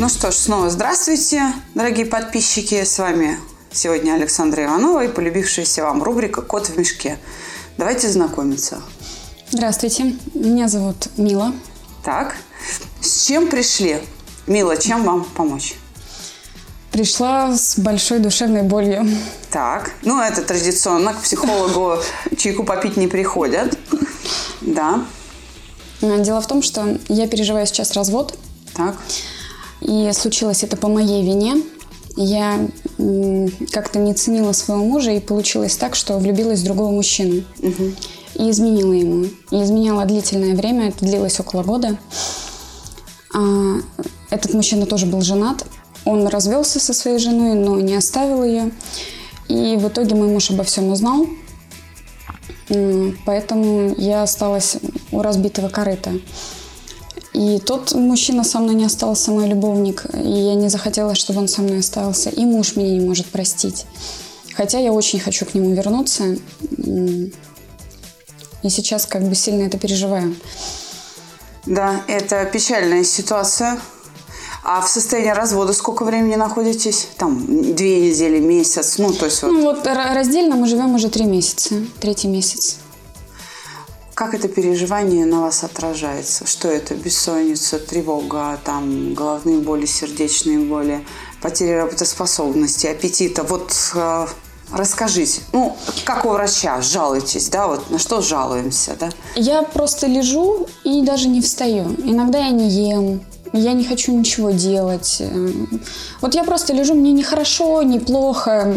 Ну что ж, снова здравствуйте, дорогие подписчики. С вами сегодня Александра Иванова и полюбившаяся вам рубрика «Кот в мешке». Давайте знакомиться. Здравствуйте, меня зовут Мила. Так, с чем пришли? Мила, чем вам помочь? Пришла с большой душевной болью. Так, ну это традиционно, к психологу чайку попить не приходят. Да, Дело в том, что я переживаю сейчас развод, так, и случилось это по моей вине. Я как-то не ценила своего мужа, и получилось так, что влюбилась в другого мужчину. И изменила ему. И изменяла длительное время, это длилось около года. А, этот мужчина тоже был женат. Он развелся со своей женой, но не оставил ее. И в итоге мой муж обо всем узнал. Поэтому я осталась у разбитого корыта. И тот мужчина со мной не остался, мой любовник, и я не захотела, чтобы он со мной остался. И муж меня не может простить. Хотя я очень хочу к нему вернуться. И сейчас как бы сильно это переживаю. да, это печальная ситуация. А в состоянии развода сколько времени находитесь? Там две недели, месяц, ну то есть вот. Ну вот ра- раздельно мы живем уже три месяца, третий месяц. Как это переживание на вас отражается? Что это? Бессонница, тревога, там, головные боли, сердечные боли, потеря работоспособности, аппетита. Вот э, расскажите, ну, как у врача, жалуетесь, да, вот на что жалуемся, да? Я просто лежу и даже не встаю. Иногда я не ем, я не хочу ничего делать. Эм, Вот я просто лежу, мне не хорошо, не плохо.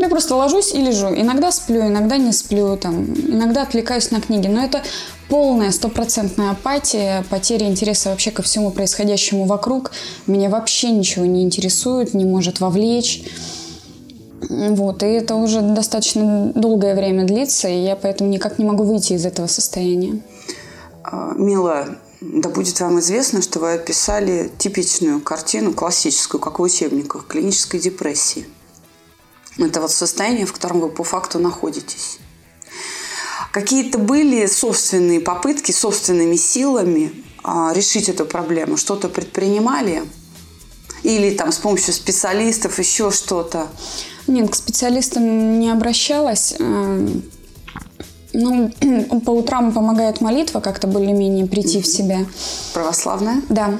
Я просто ложусь и лежу. Иногда сплю, иногда не сплю, там, иногда отвлекаюсь на книги. Но это полная стопроцентная апатия, потеря интереса вообще ко всему происходящему вокруг. Меня вообще ничего не интересует, не может вовлечь. Вот, и это уже достаточно долгое время длится, и я поэтому никак не могу выйти из этого состояния. А, Мила, да будет вам известно, что вы описали типичную картину, классическую, как в учебниках, клинической депрессии. Это вот состояние, в котором вы по факту находитесь. Какие-то были собственные попытки собственными силами а, решить эту проблему? Что-то предпринимали? Или там с помощью специалистов еще что-то? Нет, к специалистам не обращалась. Эм, Ну, по утрам помогает молитва как-то более-менее прийти в себя. Православная? Да.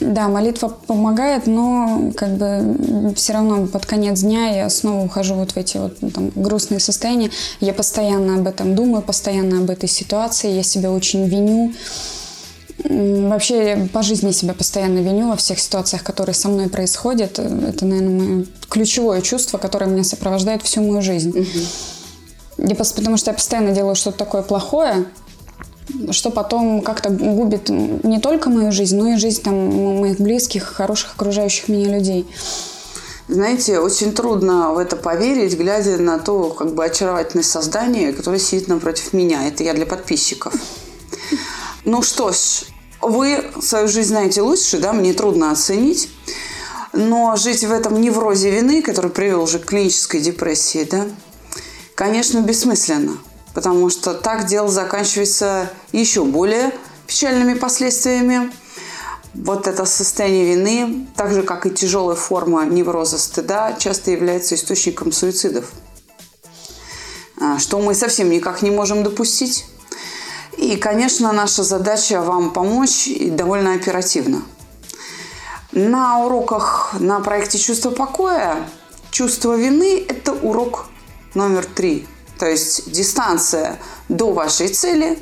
Да, молитва помогает, но как бы все равно под конец дня я снова ухожу вот в эти вот ну, там, грустные состояния. Я постоянно об этом думаю, постоянно об этой ситуации, я себя очень виню. Вообще я по жизни себя постоянно виню во всех ситуациях, которые со мной происходят. Это, наверное, мое ключевое чувство, которое меня сопровождает всю мою жизнь. Я пос- потому что я постоянно делаю что-то такое плохое, что потом как-то губит не только мою жизнь, но и жизнь там, моих близких, хороших окружающих меня людей. Знаете, очень трудно в это поверить, глядя на то как бы очаровательное создание, которое сидит напротив меня. Это я для подписчиков. Ну что ж, вы свою жизнь знаете лучше, да, мне трудно оценить. Но жить в этом неврозе вины, который привел уже к клинической депрессии, да, конечно, бессмысленно. Потому что так дело заканчивается еще более печальными последствиями. Вот это состояние вины, так же как и тяжелая форма невроза стыда, часто является источником суицидов. А, Что мы совсем никак не можем допустить. И, конечно, наша задача вам помочь довольно оперативно. На уроках на проекте «Чувство покоя» чувство вины – это урок номер три. То есть дистанция до вашей цели,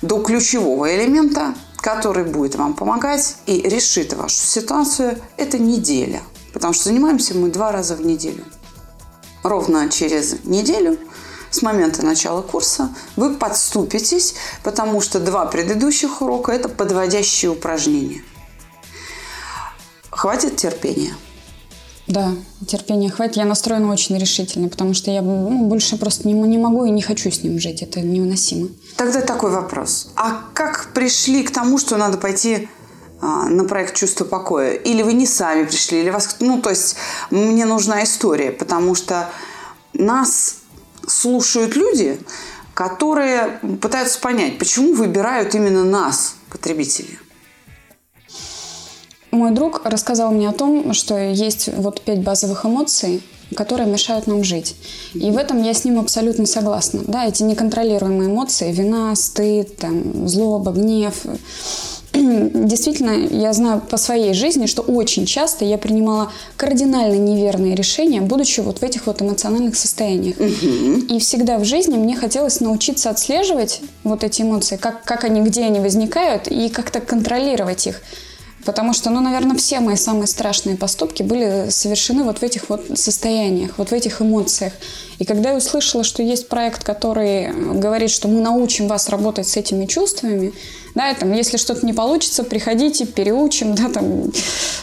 до ключевого элемента, который будет вам помогать и решит вашу ситуацию, это неделя. Потому что занимаемся мы два раза в неделю. Ровно через неделю с момента начала курса вы подступитесь, потому что два предыдущих урока – это подводящие упражнения. Хватит терпения. Да, терпения хватит. Я настроена очень решительно, потому что я ну, больше просто не, не могу и не хочу с ним жить. Это невыносимо. Тогда такой вопрос. А как пришли к тому, что надо пойти а, на проект «Чувство покоя»? Или вы не сами пришли, или вас... Ну, то есть мне нужна история, потому что нас слушают люди, которые пытаются понять, почему выбирают именно нас, потребителей. Мой друг рассказал мне о том, что есть вот пять базовых эмоций, которые мешают нам жить. И в этом я с ним абсолютно согласна. Да, эти неконтролируемые эмоции, вина, стыд, там, злоба, гнев, действительно, я знаю по своей жизни, что очень часто я принимала кардинально неверные решения, будучи вот в этих вот эмоциональных состояниях. И всегда в жизни мне хотелось научиться отслеживать вот эти эмоции, как, как они, где они возникают, и как-то контролировать их. Потому что, ну, наверное, все мои самые страшные поступки были совершены вот в этих вот состояниях, вот в этих эмоциях. И когда я услышала, что есть проект, который говорит, что мы научим вас работать с этими чувствами, да, и там, если что-то не получится, приходите, переучим, да, там.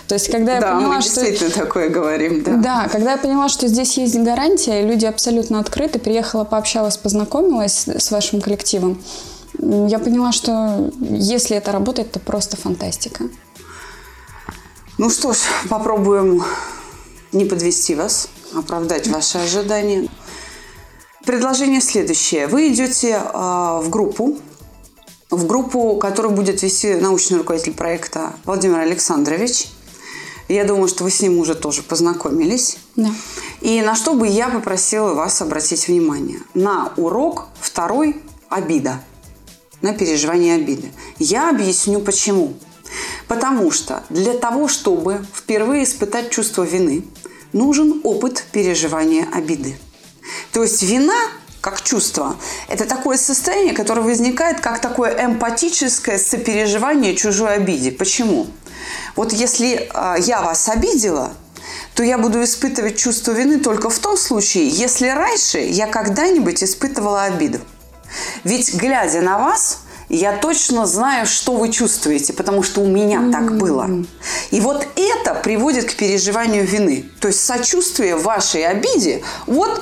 То есть, когда да, я поняла, мы что... действительно такое говорим, да. Да, когда я поняла, что здесь есть гарантия, люди абсолютно открыты, приехала, пообщалась, познакомилась с вашим коллективом, я поняла, что если это работает, то просто фантастика. Ну что ж, попробуем не подвести вас, оправдать ваши ожидания. Предложение следующее. Вы идете э, в группу, в группу, которую будет вести научный руководитель проекта Владимир Александрович. Я думаю, что вы с ним уже тоже познакомились. Да. И на что бы я попросила вас обратить внимание? На урок второй обида. На переживание обиды. Я объясню почему. Потому что для того, чтобы впервые испытать чувство вины, нужен опыт переживания обиды. То есть вина как чувство. Это такое состояние, которое возникает как такое эмпатическое сопереживание чужой обиде. Почему? Вот если э, я вас обидела, то я буду испытывать чувство вины только в том случае, если раньше я когда-нибудь испытывала обиду. Ведь глядя на вас, я точно знаю, что вы чувствуете, потому что у меня mm-hmm. так было. И вот это приводит к переживанию вины. То есть сочувствие вашей обиде, вот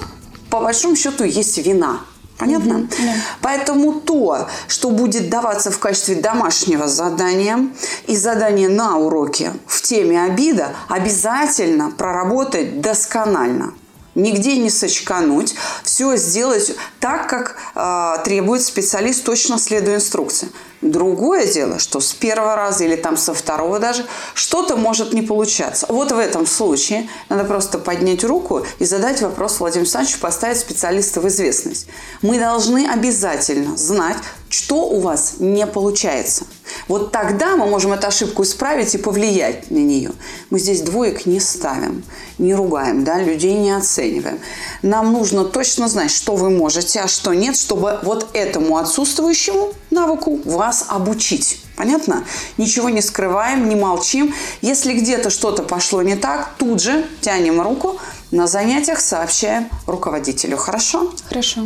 по большому счету есть вина. Понятно? Mm-hmm. Yeah. Поэтому то, что будет даваться в качестве домашнего задания и задания на уроке в теме обида, обязательно проработать досконально нигде не сочкануть, все сделать так, как э, требует специалист, точно следуя инструкции. Другое дело, что с первого раза или там со второго даже что-то может не получаться. Вот в этом случае надо просто поднять руку и задать вопрос Владимиру Александровичу, поставить специалиста в известность. Мы должны обязательно знать, что у вас не получается. Вот тогда мы можем эту ошибку исправить и повлиять на нее. Мы здесь двоек не ставим, не ругаем, да, людей не оцениваем. Нам нужно точно знать, что вы можете, а что нет, чтобы вот этому отсутствующему навыку вас обучить. Понятно? Ничего не скрываем, не молчим. Если где-то что-то пошло не так, тут же тянем руку, на занятиях сообщаем руководителю. Хорошо? Хорошо.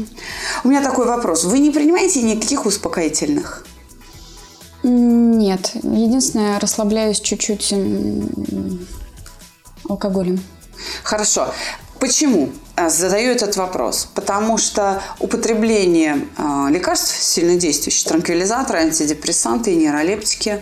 У меня такой вопрос. Вы не принимаете никаких успокоительных? Нет. Единственное, расслабляюсь чуть-чуть алкоголем. Хорошо. Почему задаю этот вопрос? Потому что употребление э, лекарств сильнодействующих, транквилизаторы, антидепрессанты и нейролептики э,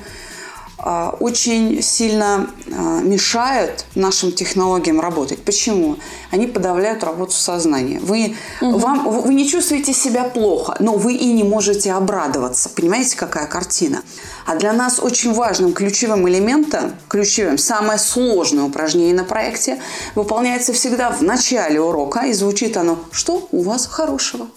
очень сильно мешают нашим технологиям работать. Почему? Они подавляют работу сознания. Вы, угу. вам, вы не чувствуете себя плохо, но вы и не можете обрадоваться. Понимаете, какая картина? А для нас очень важным ключевым элементом, ключевым, самое сложное упражнение на проекте выполняется всегда в начале урока, и звучит оно «Что у вас хорошего?»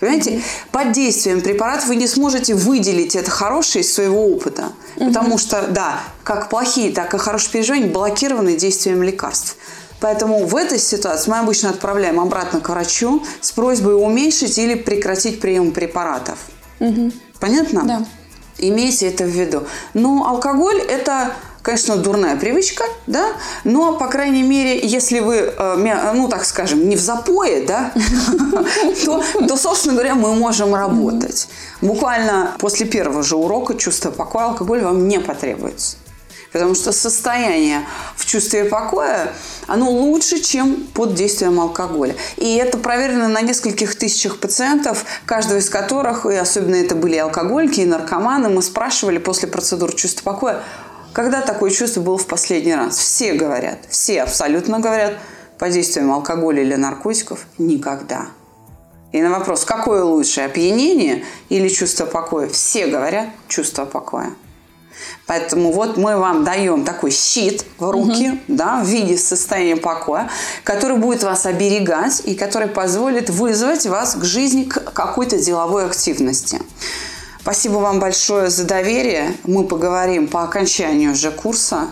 Понимаете, mm-hmm. под действием препарата вы не сможете выделить это хорошее из своего опыта. Mm-hmm. Потому что, да, как плохие, так и хорошие переживания блокированы действием лекарств. Поэтому в этой ситуации мы обычно отправляем обратно к врачу с просьбой уменьшить или прекратить прием препаратов. Угу. Понятно? Да. Имейте это в виду. Но алкоголь – это конечно, дурная привычка, да, но, по крайней мере, если вы, э, ну, так скажем, не в запое, да, то, собственно говоря, мы можем работать. Буквально после первого же урока чувство покоя алкоголь вам не потребуется. Потому что состояние в чувстве покоя, оно лучше, чем под действием алкоголя. И это проверено на нескольких тысячах пациентов, каждого из которых, и особенно это были алкоголики, и наркоманы, мы спрашивали после процедур чувства покоя, когда такое чувство было в последний раз. Все говорят, все абсолютно говорят, под действием алкоголя или наркотиков никогда. И на вопрос, какое лучше, опьянение или чувство покоя, все говорят чувство покоя. Поэтому вот мы вам даем такой щит в руки, угу. да, в виде состояния покоя, который будет вас оберегать и который позволит вызвать вас к жизни, к какой-то деловой активности. Спасибо вам большое за доверие. Мы поговорим по окончанию уже курса.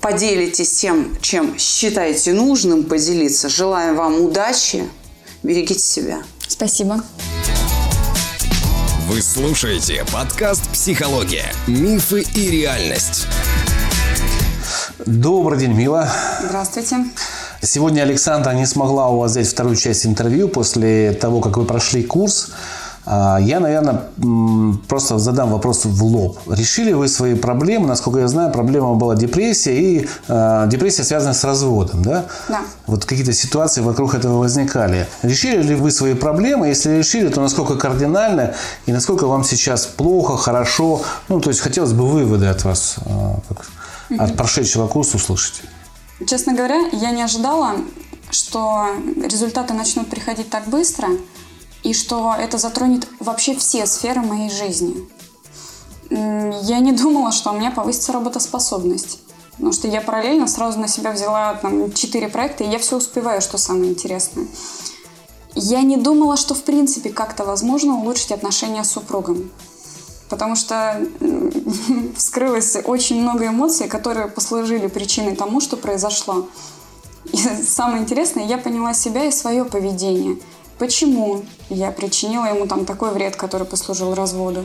Поделитесь тем, чем считаете нужным поделиться. Желаем вам удачи. Берегите себя. Спасибо. Вы слушаете подкаст «Психология. Мифы и реальность». Добрый день, Мила. Здравствуйте. Сегодня Александра не смогла у вас взять вторую часть интервью после того, как вы прошли курс. А, я, наверное, просто задам вопрос в лоб. Решили вы свои проблемы? Насколько я знаю, проблема была депрессия и э, депрессия связана с разводом, да? Да. Вот какие-то ситуации вокруг этого возникали. Решили ли вы свои проблемы? Если решили, то насколько кардинально и насколько вам сейчас плохо, хорошо? Ну, то есть хотелось бы выводы от вас, э, от прошедшего курса услышать. Честно говоря, я не ожидала, что результаты начнут приходить так быстро – и что это затронет вообще все сферы моей жизни. Я не думала, что у меня повысится работоспособность. Потому что я параллельно сразу на себя взяла там четыре проекта, и я все успеваю, что самое интересное. Я не думала, что в принципе как-то возможно улучшить отношения с супругом. Потому что вскрылось очень много эмоций, которые послужили причиной тому, что произошло. И самое интересное, я поняла себя и свое поведение – почему я причинила ему там такой вред, который послужил разводу.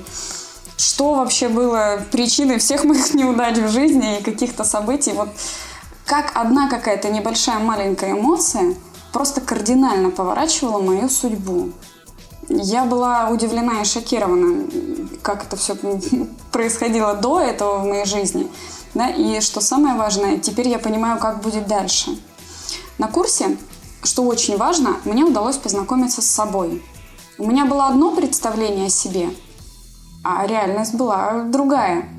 Что вообще было причиной всех моих неудач в жизни и каких-то событий. Вот как одна какая-то небольшая маленькая эмоция просто кардинально поворачивала мою судьбу. Я была удивлена и шокирована, как это все происходило до этого в моей жизни. Да? И что самое важное, теперь я понимаю, как будет дальше. На курсе что очень важно, мне удалось познакомиться с собой. У меня было одно представление о себе, а реальность была другая.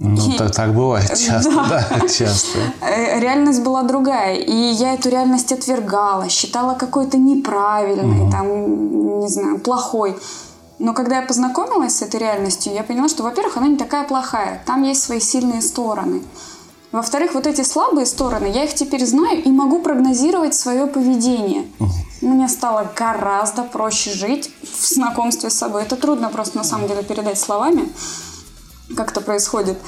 Ну, и... так, так бывает часто, да. да, часто. Э, реальность была другая, и я эту реальность отвергала, считала какой-то неправильной, угу. там, не знаю, плохой. Но когда я познакомилась с этой реальностью, я поняла, что, во-первых, она не такая плохая. Там есть свои сильные стороны. Во-вторых, вот эти слабые стороны, я их теперь знаю и могу прогнозировать свое поведение. Мне стало гораздо проще жить в знакомстве с собой. Это трудно просто на самом деле передать словами, как это происходит.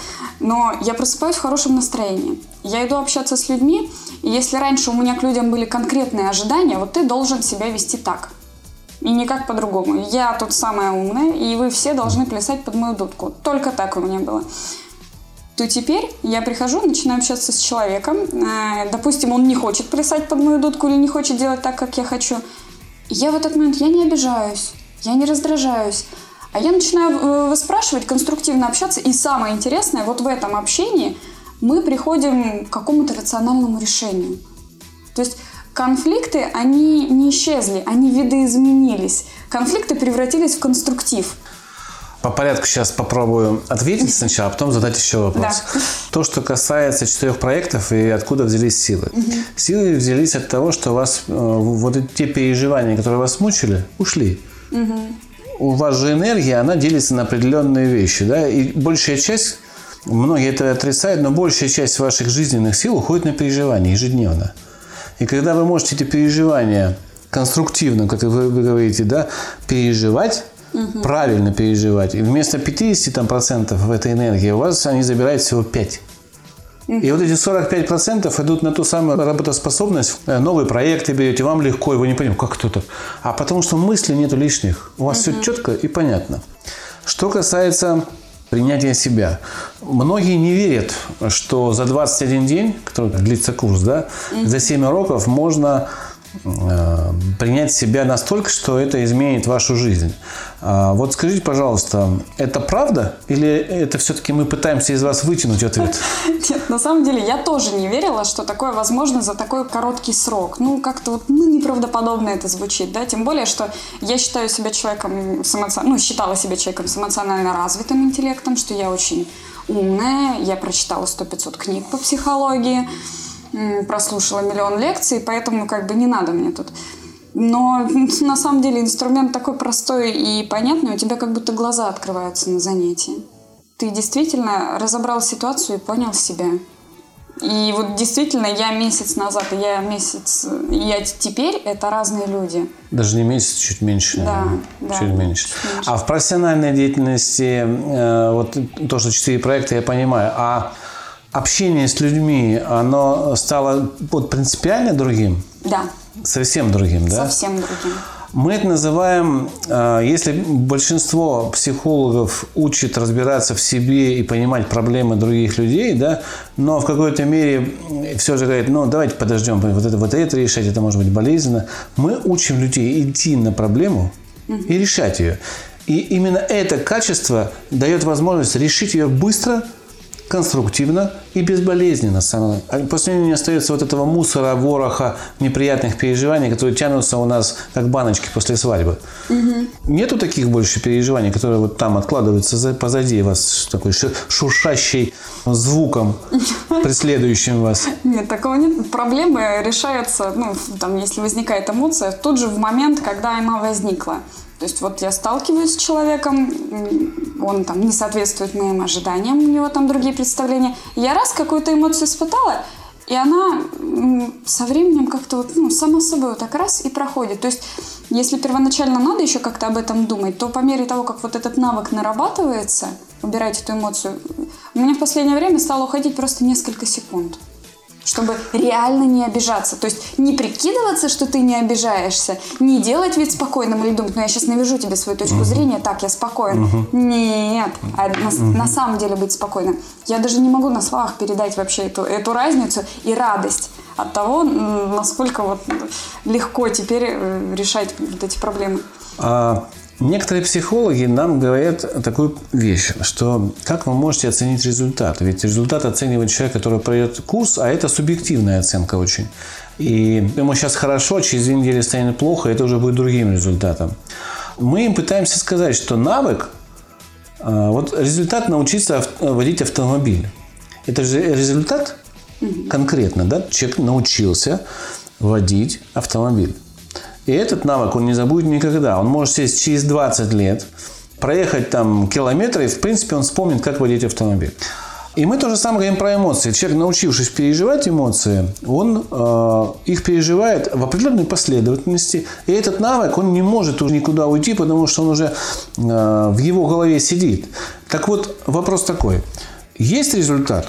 Но я просыпаюсь в хорошем настроении. Я иду общаться с людьми, и если раньше у меня к людям были конкретные ожидания, вот ты должен себя вести так. И никак по-другому. Я тут самая умная, и вы все должны плясать под мою дудку. Только так у меня было то теперь я прихожу, начинаю общаться с человеком. Э, допустим, он не хочет плясать под мою дудку или не хочет делать так, как я хочу. я в этот момент, я не обижаюсь, я не раздражаюсь. А я начинаю э, выспрашивать, конструктивно общаться. И самое интересное, вот в этом общении мы приходим к какому-то рациональному решению. То есть конфликты, они не исчезли, они видоизменились. Конфликты превратились в конструктив. По порядку сейчас попробую ответить сначала, а потом задать еще вопрос. Да. То, что касается четырех проектов и откуда взялись силы. Угу. Силы взялись от того, что у вас э, вот те переживания, которые вас мучили, ушли. Угу. У вас же энергия, она делится на определенные вещи. Да? И большая часть, многие это отрицают, но большая часть ваших жизненных сил уходит на переживания ежедневно. И когда вы можете эти переживания конструктивно, как вы, вы говорите, да, переживать, угу. правильно переживать. И вместо 50% там, процентов этой энергии у вас они забирают всего 5%. И вот эти 45% идут на ту самую работоспособность. Э, новые проекты берете, вам легко, и вы не понимаете, как кто-то. А потому что мыслей нету лишних. У вас угу. все четко и понятно. Что касается принятия себя. Многие не верят, что за 21 день, который длится курс, да, угу. за 7 уроков можно принять себя настолько, что это изменит вашу жизнь. А, вот скажите, пожалуйста, это правда или это все-таки мы пытаемся из вас вытянуть ответ? Нет, на самом деле я тоже не верила, что такое возможно за такой короткий срок. Ну, как-то вот ну, неправдоподобно это звучит, да, тем более, что я считаю себя человеком с эмоционально, ну, считала себя человеком с эмоционально развитым интеллектом, что я очень умная, я прочитала 100-500 книг по психологии, прослушала миллион лекций, поэтому как бы не надо мне тут. Но на самом деле инструмент такой простой и понятный, у тебя как будто глаза открываются на занятии. Ты действительно разобрал ситуацию и понял себя. И вот действительно, я месяц назад, и я месяц, и я теперь это разные люди. Даже не месяц, чуть меньше. Да, да чуть, меньше. чуть меньше. А в профессиональной деятельности, э, вот то, что четыре проекта, я понимаю, а общение с людьми, оно стало вот принципиально другим? Да. Совсем другим, да? Совсем другим. Мы это называем, э, если большинство психологов учат разбираться в себе и понимать проблемы других людей, да, но в какой-то мере все же говорят, ну давайте подождем, вот это, вот это решать, это может быть болезненно. Мы учим людей идти на проблему и решать ее. И именно это качество дает возможность решить ее быстро – конструктивно и безболезненно. А после него не остается вот этого мусора, вороха, неприятных переживаний, которые тянутся у нас как баночки после свадьбы. Угу. Нету таких больше переживаний, которые вот там откладываются позади вас такой шуршащий звуком, преследующим вас. Нет, такого нет. Проблемы решаются, ну, там, если возникает эмоция, тут же в момент, когда она возникла. То есть вот я сталкиваюсь с человеком, он там не соответствует моим ожиданиям, у него там другие представления. Я раз какую-то эмоцию испытала, и она со временем как-то вот, ну, само собой вот так раз и проходит. То есть, если первоначально надо еще как-то об этом думать, то по мере того, как вот этот навык нарабатывается, убирать эту эмоцию, у меня в последнее время стало уходить просто несколько секунд чтобы реально не обижаться. То есть не прикидываться, что ты не обижаешься, не делать вид спокойным или думать, ну я сейчас навяжу тебе свою точку uh-huh. зрения, так, я спокоен. Uh-huh. Нет, а на, uh-huh. на самом деле быть спокойным. Я даже не могу на словах передать вообще эту, эту разницу и радость от того, насколько вот легко теперь э, решать вот эти проблемы. А Некоторые психологи нам говорят такую вещь, что как вы можете оценить результат? Ведь результат оценивает человек, который пройдет курс, а это субъективная оценка очень. И ему сейчас хорошо, через две недели станет плохо, это уже будет другим результатом. Мы им пытаемся сказать, что навык, а, вот результат научиться водить автомобиль. Это же результат конкретно, да? Человек научился водить автомобиль. И этот навык он не забудет никогда. Он может сесть через 20 лет, проехать там километры, и в принципе он вспомнит, как водить автомобиль. И мы то же самое говорим про эмоции. Человек, научившись переживать эмоции, он э, их переживает в определенной последовательности. И этот навык, он не может уже никуда уйти, потому что он уже э, в его голове сидит. Так вот, вопрос такой. Есть результат?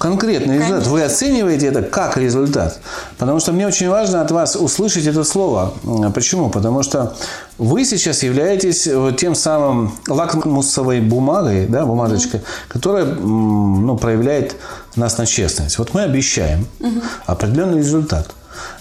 Конкретный результат. Вы оцениваете это как результат. Потому что мне очень важно от вас услышать это слово. Почему? Потому что вы сейчас являетесь тем самым лакмусовой бумагой, да, бумажечкой, которая ну, проявляет нас на честность. Вот мы обещаем угу. определенный результат.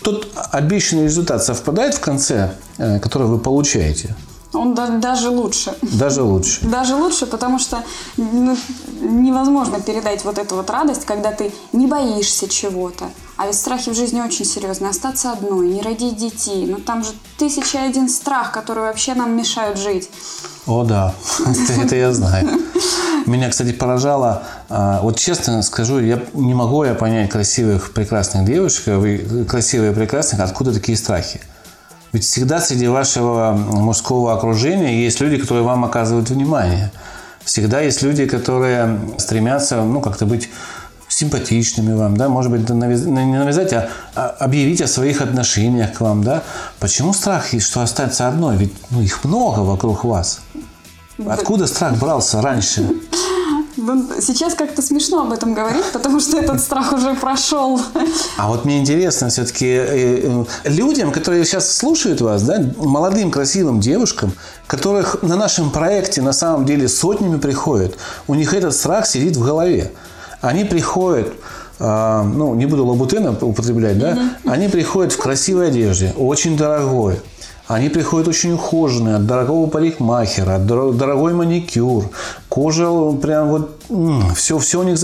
Тот обещанный результат совпадает в конце, э, который вы получаете. Он да, даже лучше. Даже лучше. Даже лучше, потому что ну, невозможно передать вот эту вот радость, когда ты не боишься чего-то. А ведь страхи в жизни очень серьезные. Остаться одной, не родить детей. Ну там же тысяча один страх, который вообще нам мешают жить. О, да. Это я знаю. Меня, кстати, поражало. А, вот честно скажу, я не могу я понять красивых, прекрасных девушек, а вы красивые, прекрасных, откуда такие страхи. Ведь всегда среди вашего мужского окружения есть люди, которые вам оказывают внимание. Всегда есть люди, которые стремятся, ну, как-то быть симпатичными вам, да, может быть, не навязать, а, а объявить о своих отношениях к вам, да. Почему страх что остаться одной? Ведь ну, их много вокруг вас. Откуда страх брался раньше? Сейчас как-то смешно об этом говорить, потому что этот страх уже прошел. А вот мне интересно все-таки э, э, людям, которые сейчас слушают вас, да, молодым красивым девушкам, которых на нашем проекте на самом деле сотнями приходят, у них этот страх сидит в голове. Они приходят а, ну, не буду лабутена употреблять, да, они приходят в красивой одежде, очень дорогой. Они приходят очень ухоженные, от дорогого парикмахера, от дорогой маникюр, кожа прям вот, все, все у них,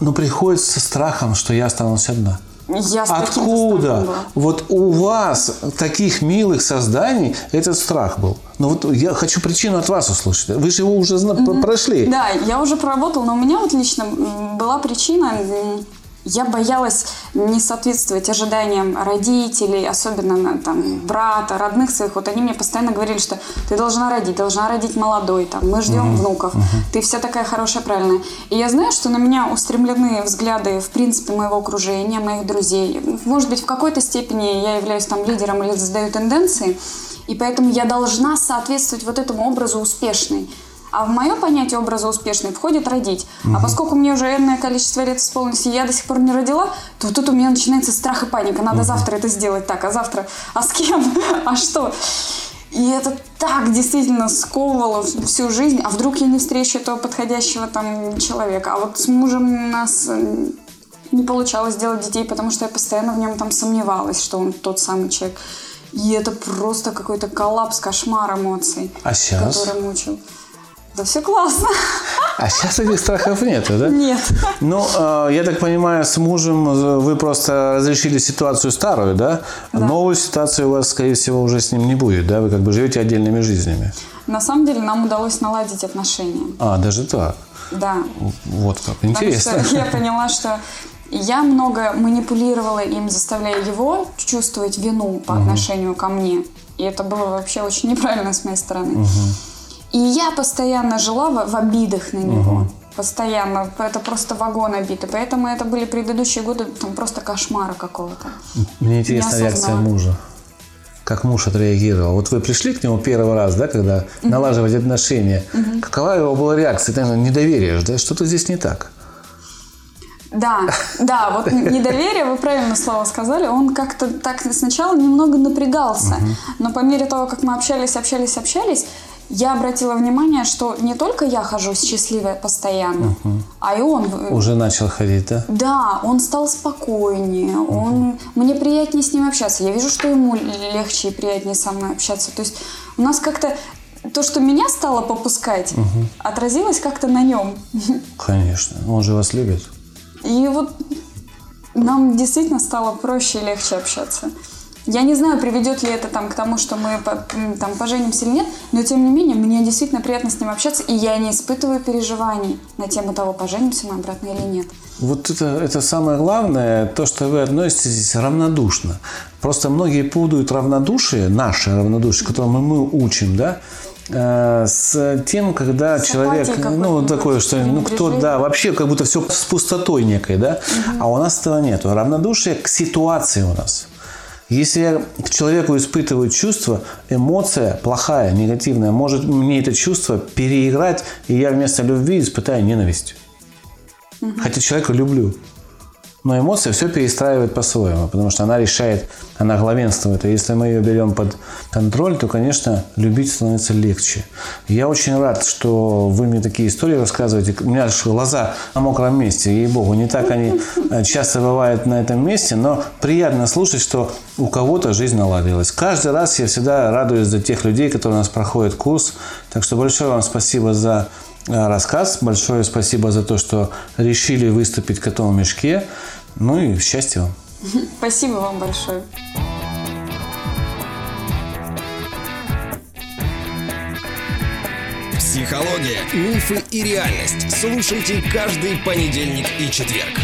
но приходят со страхом, что я останусь одна. Я Откуда? Вот у вас таких милых созданий этот страх был. Но вот я хочу причину от вас услышать. Вы же его уже mm-hmm. прошли. Да, я уже проработала, но у меня вот лично была причина я боялась не соответствовать ожиданиям родителей, особенно там, брата, родных своих. Вот они мне постоянно говорили, что ты должна родить, должна родить молодой, там, мы ждем uh-huh, внуков, uh-huh. ты вся такая хорошая, правильная. И я знаю, что на меня устремлены взгляды, в принципе, моего окружения, моих друзей. Может быть, в какой-то степени я являюсь там лидером или задаю тенденции, и поэтому я должна соответствовать вот этому образу успешной. А в мое понятие образа успешной входит родить. Угу. А поскольку мне уже энное количество лет исполнилось, и я до сих пор не родила, то тут у меня начинается страх и паника. Надо угу. завтра это сделать так, а завтра, а с кем, а что? И это так действительно сковывало всю жизнь. А вдруг я не встречу этого подходящего там человека? А вот с мужем у нас э, не получалось сделать детей, потому что я постоянно в нем там сомневалась, что он тот самый человек. И это просто какой-то коллапс, кошмар эмоций, а сейчас? который мучил. Да все классно. А сейчас этих страхов нету, да? Нет. Ну, э, я так понимаю, с мужем вы просто разрешили ситуацию старую, да? да? Новую ситуацию у вас, скорее всего, уже с ним не будет, да? Вы как бы живете отдельными жизнями. На самом деле нам удалось наладить отношения. А, даже так? Да. Вот как, интересно. Потому что я поняла, что я много манипулировала им, заставляя его чувствовать вину по угу. отношению ко мне. И это было вообще очень неправильно с моей стороны. Угу. И я постоянно жила в, в обидах на него. Угу. Постоянно. Это просто вагон обиды. Поэтому это были предыдущие годы там просто кошмара какого-то. Мне интересна реакция мужа. Как муж отреагировал? Вот вы пришли к нему первый раз, да, когда угу. налаживать отношения. Угу. Какова его была реакция? Ты, недоверие, да? Что-то здесь не так. Да, да, вот недоверие, вы правильно слово сказали, он как-то так сначала немного напрягался, угу. но по мере того, как мы общались, общались, общались, я обратила внимание, что не только я хожу счастливая постоянно, угу. а и он. Уже начал ходить, да? Да, он стал спокойнее, угу. он мне приятнее с ним общаться. Я вижу, что ему легче и приятнее со мной общаться. То есть у нас как-то то, что меня стало попускать, угу. отразилось как-то на нем. Конечно, он же вас любит. И вот нам действительно стало проще и легче общаться. Я не знаю, приведет ли это там, к тому, что мы там, поженимся или нет, но тем не менее, мне действительно приятно с ним общаться, и я не испытываю переживаний на тему того, поженимся мы обратно или нет. Вот это, это самое главное, то, что вы относитесь равнодушно. Просто многие путают равнодушие, наше равнодушие, которому мы учим, да, э, с тем, когда с человек, ну, такое, что, ну, кто, да, вообще как будто все с пустотой некой, да, угу. а у нас этого нету. Равнодушие к ситуации у нас. Если я к человеку испытываю чувство, эмоция плохая, негативная, может мне это чувство переиграть, и я вместо любви испытаю ненависть. Угу. Хотя человека люблю. Но эмоция все перестраивает по-своему, потому что она решает, она главенствует. И если мы ее берем под контроль, то, конечно, любить становится легче. Я очень рад, что вы мне такие истории рассказываете. У меня аж глаза на мокром месте, ей-богу. Не так они э, часто бывают на этом месте, но приятно слушать, что у кого-то жизнь наладилась. Каждый раз я всегда радуюсь за тех людей, которые у нас проходят курс. Так что большое вам спасибо за э, рассказ. Большое спасибо за то, что решили выступить к этому мешке. Ну и счастья вам. Спасибо вам большое. Психология, мифы и реальность. Слушайте каждый понедельник и четверг.